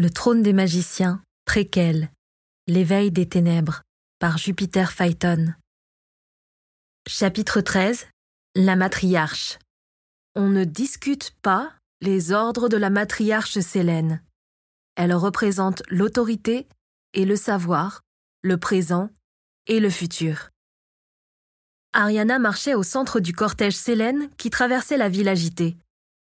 Le trône des magiciens, préquel. L'éveil des ténèbres, par Jupiter Phaeton. Chapitre 13 La matriarche. On ne discute pas les ordres de la matriarche Sélène. Elle représente l'autorité et le savoir, le présent et le futur. Ariana marchait au centre du cortège Sélène qui traversait la ville agitée.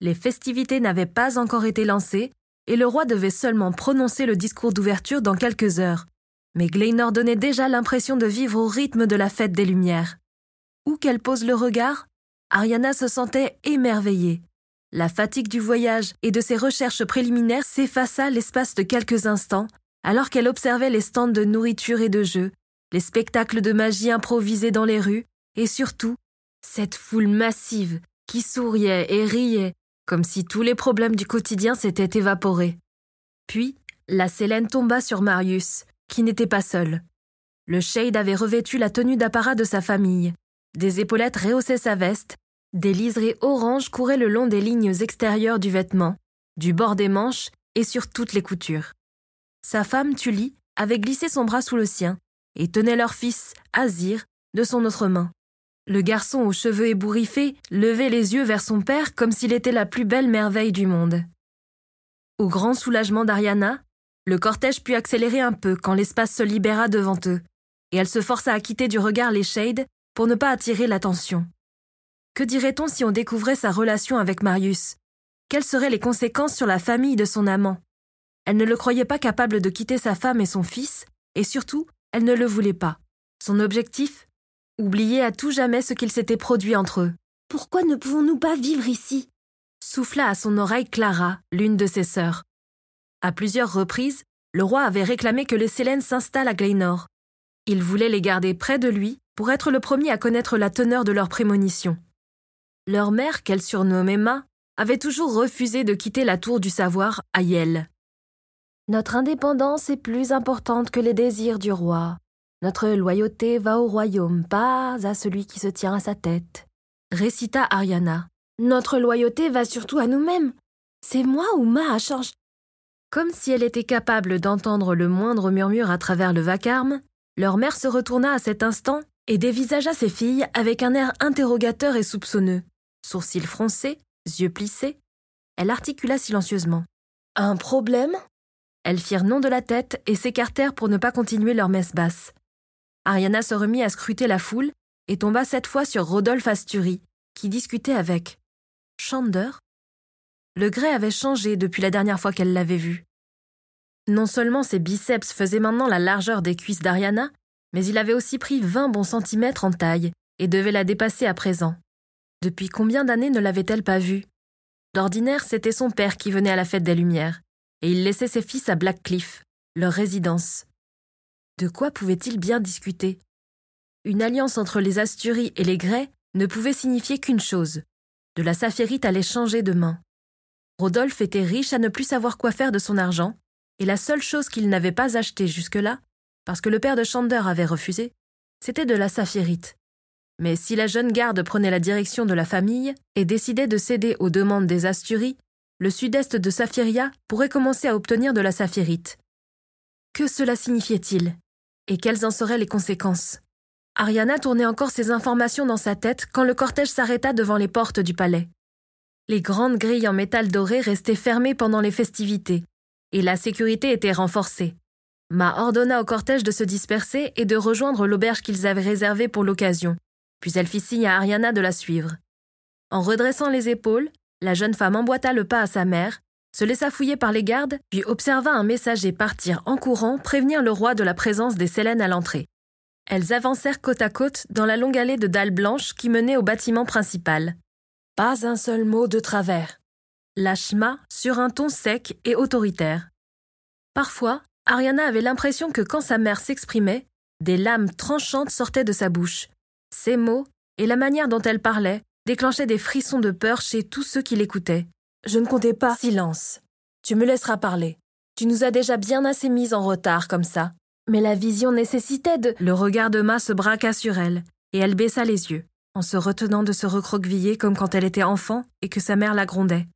Les festivités n'avaient pas encore été lancées et le roi devait seulement prononcer le discours d'ouverture dans quelques heures. Mais Glenor donnait déjà l'impression de vivre au rythme de la fête des Lumières. Où qu'elle pose le regard, Ariana se sentait émerveillée. La fatigue du voyage et de ses recherches préliminaires s'effaça l'espace de quelques instants, alors qu'elle observait les stands de nourriture et de jeux, les spectacles de magie improvisés dans les rues, et surtout, cette foule massive qui souriait et riait, comme si tous les problèmes du quotidien s'étaient évaporés. Puis, la Sélène tomba sur Marius, qui n'était pas seul. Le shade avait revêtu la tenue d'apparat de sa famille. Des épaulettes rehaussaient sa veste, des liserés orange couraient le long des lignes extérieures du vêtement, du bord des manches et sur toutes les coutures. Sa femme, Tully, avait glissé son bras sous le sien et tenait leur fils, Azir, de son autre main. Le garçon aux cheveux ébouriffés levait les yeux vers son père comme s'il était la plus belle merveille du monde. Au grand soulagement d'Ariana, le cortège put accélérer un peu quand l'espace se libéra devant eux, et elle se força à quitter du regard les shades pour ne pas attirer l'attention. Que dirait-on si on découvrait sa relation avec Marius? Quelles seraient les conséquences sur la famille de son amant? Elle ne le croyait pas capable de quitter sa femme et son fils, et surtout, elle ne le voulait pas. Son objectif? Oublier à tout jamais ce qu'il s'était produit entre eux. Pourquoi ne pouvons-nous pas vivre ici? Souffla à son oreille Clara, l'une de ses sœurs. À plusieurs reprises, le roi avait réclamé que les Sélènes s'installent à Glenor. Il voulait les garder près de lui pour être le premier à connaître la teneur de leur prémonition. Leur mère, qu'elle surnommait Ma, avait toujours refusé de quitter la tour du savoir à Yel. Notre indépendance est plus importante que les désirs du roi. Notre loyauté va au royaume, pas à celui qui se tient à sa tête. Récita Ariana. Notre loyauté va surtout à nous-mêmes. C'est moi ou Ma à change. Comme si elle était capable d'entendre le moindre murmure à travers le vacarme, leur mère se retourna à cet instant et dévisagea ses filles avec un air interrogateur et soupçonneux sourcils froncés, yeux plissés. Elle articula silencieusement. Un problème? Elles firent non de la tête et s'écartèrent pour ne pas continuer leur messe basse. Ariana se remit à scruter la foule et tomba cette fois sur Rodolphe Astury, qui discutait avec Chander. Le grès avait changé depuis la dernière fois qu'elle l'avait vu. Non seulement ses biceps faisaient maintenant la largeur des cuisses d'Ariana, mais il avait aussi pris vingt bons centimètres en taille et devait la dépasser à présent. Depuis combien d'années ne l'avait-elle pas vue? D'ordinaire, c'était son père qui venait à la fête des Lumières, et il laissait ses fils à Blackcliff, leur résidence. De quoi pouvait-il bien discuter? Une alliance entre les Asturies et les Greys ne pouvait signifier qu'une chose de la saphirite allait changer de main. Rodolphe était riche à ne plus savoir quoi faire de son argent, et la seule chose qu'il n'avait pas achetée jusque-là, parce que le père de Chander avait refusé, c'était de la saphirite. Mais si la jeune garde prenait la direction de la famille et décidait de céder aux demandes des Asturies, le sud-est de Saphiria pourrait commencer à obtenir de la saphirite. Que cela signifiait-il? Et quelles en seraient les conséquences? Ariana tournait encore ses informations dans sa tête quand le cortège s'arrêta devant les portes du palais. Les grandes grilles en métal doré restaient fermées pendant les festivités, et la sécurité était renforcée. Ma ordonna au cortège de se disperser et de rejoindre l'auberge qu'ils avaient réservée pour l'occasion, puis elle fit signe à Ariana de la suivre. En redressant les épaules, la jeune femme emboîta le pas à sa mère, se laissa fouiller par les gardes, puis observa un messager partir en courant prévenir le roi de la présence des Sélènes à l'entrée. Elles avancèrent côte à côte dans la longue allée de dalles blanches qui menait au bâtiment principal. Pas un seul mot de travers. Lachma sur un ton sec et autoritaire. Parfois, Ariana avait l'impression que quand sa mère s'exprimait, des lames tranchantes sortaient de sa bouche, ses mots et la manière dont elle parlait déclenchaient des frissons de peur chez tous ceux qui l'écoutaient. Je ne comptais pas. Silence. Tu me laisseras parler. Tu nous as déjà bien assez mis en retard comme ça. Mais la vision nécessitait de. Le regard de Ma se braqua sur elle, et elle baissa les yeux, en se retenant de se recroqueviller comme quand elle était enfant et que sa mère la grondait.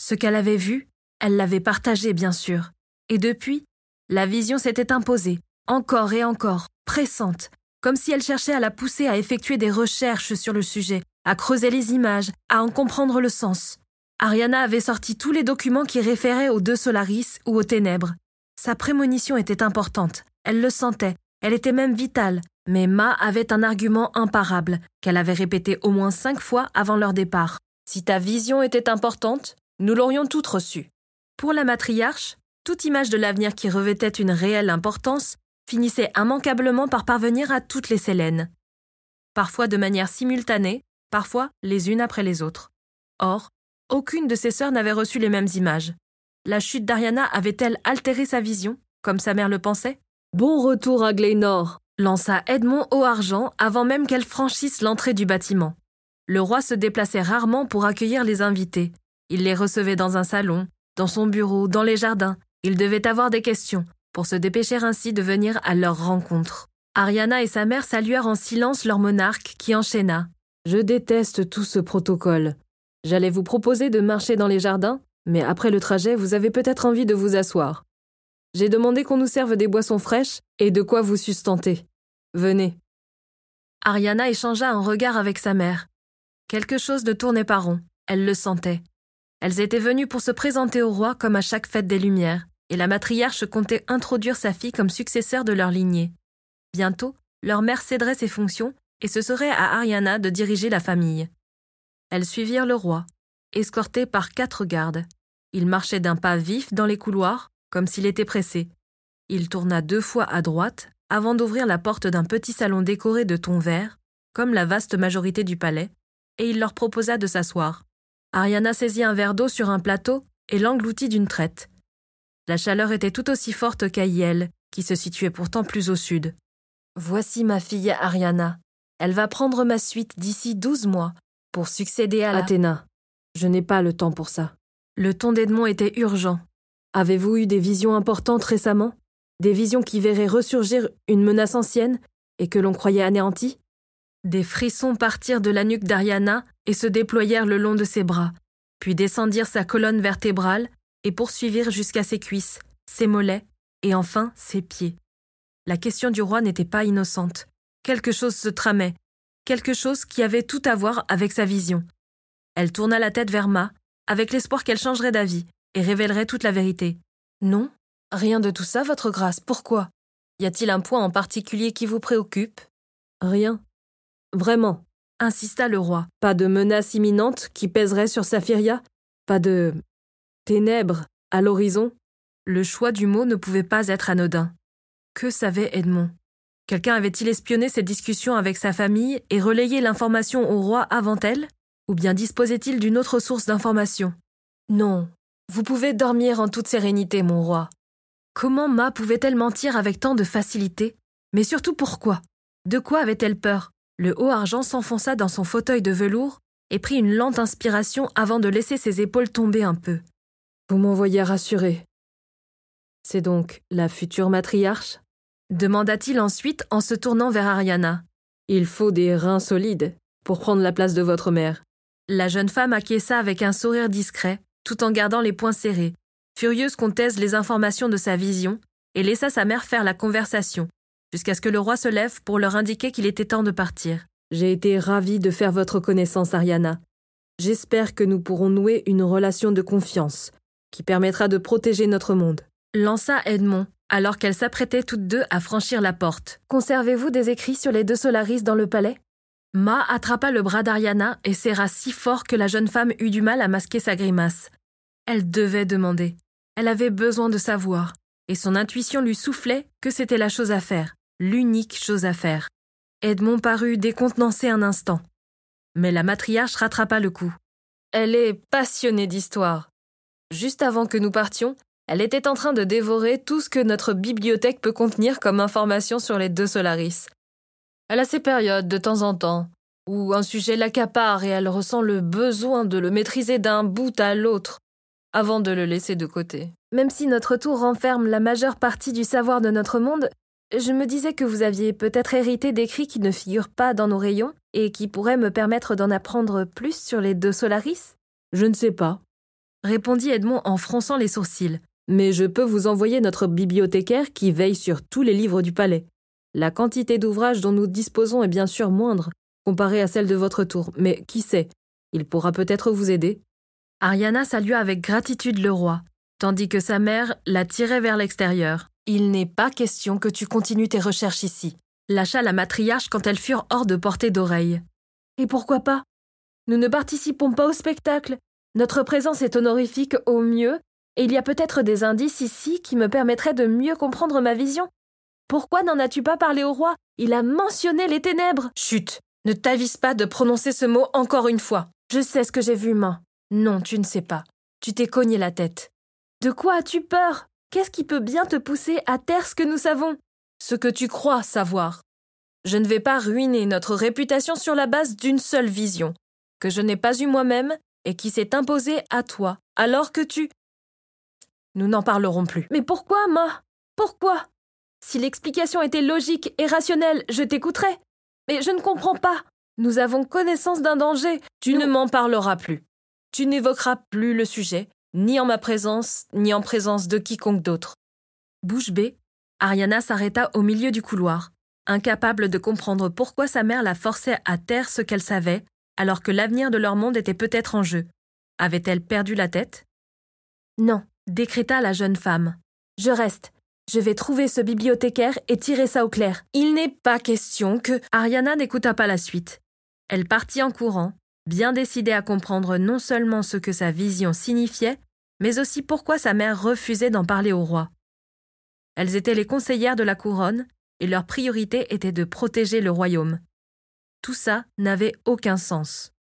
Ce qu'elle avait vu, elle l'avait partagé, bien sûr. Et depuis, la vision s'était imposée, encore et encore, pressante, comme si elle cherchait à la pousser à effectuer des recherches sur le sujet, à creuser les images, à en comprendre le sens. Ariana avait sorti tous les documents qui référaient aux deux Solaris ou aux ténèbres. Sa prémonition était importante, elle le sentait, elle était même vitale, mais Ma avait un argument imparable, qu'elle avait répété au moins cinq fois avant leur départ. Si ta vision était importante, nous l'aurions toutes reçue. Pour la matriarche, toute image de l'avenir qui revêtait une réelle importance finissait immanquablement par parvenir à toutes les Célènes. Parfois de manière simultanée, parfois les unes après les autres. Or, aucune de ses sœurs n'avait reçu les mêmes images. La chute d'Ariana avait-elle altéré sa vision, comme sa mère le pensait? Bon retour à Glenor, lança Edmond au argent avant même qu'elle franchisse l'entrée du bâtiment. Le roi se déplaçait rarement pour accueillir les invités. Il les recevait dans un salon, dans son bureau, dans les jardins. Il devait avoir des questions, pour se dépêcher ainsi de venir à leur rencontre. Ariana et sa mère saluèrent en silence leur monarque qui enchaîna. Je déteste tout ce protocole. J'allais vous proposer de marcher dans les jardins, mais après le trajet, vous avez peut-être envie de vous asseoir. J'ai demandé qu'on nous serve des boissons fraîches et de quoi vous sustenter. Venez. Ariana échangea un regard avec sa mère. Quelque chose ne tournait pas rond, elle le sentait. Elles étaient venues pour se présenter au roi comme à chaque fête des Lumières, et la matriarche comptait introduire sa fille comme successeur de leur lignée. Bientôt, leur mère céderait ses fonctions, et ce serait à Ariana de diriger la famille. Elles suivirent le roi, escortées par quatre gardes. Il marchait d'un pas vif dans les couloirs, comme s'il était pressé. Il tourna deux fois à droite avant d'ouvrir la porte d'un petit salon décoré de tons verts, comme la vaste majorité du palais, et il leur proposa de s'asseoir. Ariana saisit un verre d'eau sur un plateau et l'engloutit d'une traite. La chaleur était tout aussi forte qu'à Yel, qui se situait pourtant plus au sud. Voici ma fille Ariana. Elle va prendre ma suite d'ici douze mois pour succéder à la... Athéna, je n'ai pas le temps pour ça. Le ton d'Edmond était urgent. Avez-vous eu des visions importantes récemment? Des visions qui verraient ressurgir une menace ancienne et que l'on croyait anéantie? Des frissons partirent de la nuque d'Ariana et se déployèrent le long de ses bras, puis descendirent sa colonne vertébrale et poursuivirent jusqu'à ses cuisses, ses mollets et enfin ses pieds. La question du roi n'était pas innocente. Quelque chose se tramait, quelque chose qui avait tout à voir avec sa vision. Elle tourna la tête vers Ma, avec l'espoir qu'elle changerait d'avis, et révélerait toute la vérité. Non, rien de tout ça, votre grâce. Pourquoi? Y a-t-il un point en particulier qui vous préoccupe? Rien. Vraiment, insista le roi. Pas de menace imminente qui pèserait sur Saphiria? Pas de ténèbres à l'horizon? Le choix du mot ne pouvait pas être anodin. Que savait Edmond? Quelqu'un avait-il espionné cette discussion avec sa famille et relayé l'information au roi avant elle Ou bien disposait-il d'une autre source d'information? Non, vous pouvez dormir en toute sérénité, mon roi. Comment Ma pouvait-elle mentir avec tant de facilité? Mais surtout pourquoi? De quoi avait-elle peur? Le haut argent s'enfonça dans son fauteuil de velours et prit une lente inspiration avant de laisser ses épaules tomber un peu. Vous m'envoyez rassurer. C'est donc la future matriarche? Demanda-t-il ensuite en se tournant vers Ariana. Il faut des reins solides pour prendre la place de votre mère. La jeune femme acquiesça avec un sourire discret, tout en gardant les poings serrés, furieuse qu'on taise les informations de sa vision, et laissa sa mère faire la conversation, jusqu'à ce que le roi se lève pour leur indiquer qu'il était temps de partir. J'ai été ravie de faire votre connaissance, Ariana. J'espère que nous pourrons nouer une relation de confiance qui permettra de protéger notre monde. Lança Edmond, alors qu'elles s'apprêtaient toutes deux à franchir la porte. Conservez-vous des écrits sur les deux Solaris dans le palais? Ma attrapa le bras d'Ariana et serra si fort que la jeune femme eut du mal à masquer sa grimace. Elle devait demander. Elle avait besoin de savoir, et son intuition lui soufflait que c'était la chose à faire, l'unique chose à faire. Edmond parut décontenancé un instant. Mais la matriarche rattrapa le coup. Elle est passionnée d'histoire. Juste avant que nous partions, elle était en train de dévorer tout ce que notre bibliothèque peut contenir comme information sur les deux Solaris. Elle a ses périodes de temps en temps, où un sujet l'accapare et elle ressent le besoin de le maîtriser d'un bout à l'autre, avant de le laisser de côté. Même si notre tour renferme la majeure partie du savoir de notre monde, je me disais que vous aviez peut-être hérité d'écrits qui ne figurent pas dans nos rayons et qui pourraient me permettre d'en apprendre plus sur les deux Solaris? Je ne sais pas, répondit Edmond en fronçant les sourcils, mais je peux vous envoyer notre bibliothécaire qui veille sur tous les livres du palais. La quantité d'ouvrages dont nous disposons est bien sûr moindre, comparée à celle de votre tour, mais qui sait, il pourra peut-être vous aider. Ariana salua avec gratitude le roi, tandis que sa mère la tirait vers l'extérieur. Il n'est pas question que tu continues tes recherches ici, lâcha la matriarche quand elles furent hors de portée d'oreille. Et pourquoi pas? Nous ne participons pas au spectacle. Notre présence est honorifique au mieux, et il y a peut-être des indices ici qui me permettraient de mieux comprendre ma vision. Pourquoi n'en as-tu pas parlé au roi? Il a mentionné les ténèbres. Chut Ne t'avise pas de prononcer ce mot encore une fois. Je sais ce que j'ai vu, main. Non, tu ne sais pas. Tu t'es cogné la tête. De quoi as-tu peur? Qu'est-ce qui peut bien te pousser à taire ce que nous savons? Ce que tu crois savoir. Je ne vais pas ruiner notre réputation sur la base d'une seule vision, que je n'ai pas eue moi-même et qui s'est imposée à toi, alors que tu. Nous n'en parlerons plus. Mais pourquoi, Ma? Pourquoi? Si l'explication était logique et rationnelle, je t'écouterais. Mais je ne comprends pas. Nous avons connaissance d'un danger. Tu ne m'en parleras plus. Tu n'évoqueras plus le sujet, ni en ma présence, ni en présence de quiconque d'autre. Bouche bée, Ariana s'arrêta au milieu du couloir, incapable de comprendre pourquoi sa mère la forçait à taire ce qu'elle savait, alors que l'avenir de leur monde était peut-être en jeu. Avait-elle perdu la tête? Non, décréta la jeune femme. Je reste. Je vais trouver ce bibliothécaire et tirer ça au clair. Il n'est pas question que. Ariana n'écouta pas la suite. Elle partit en courant, bien décidée à comprendre non seulement ce que sa vision signifiait, mais aussi pourquoi sa mère refusait d'en parler au roi. Elles étaient les conseillères de la couronne, et leur priorité était de protéger le royaume. Tout ça n'avait aucun sens.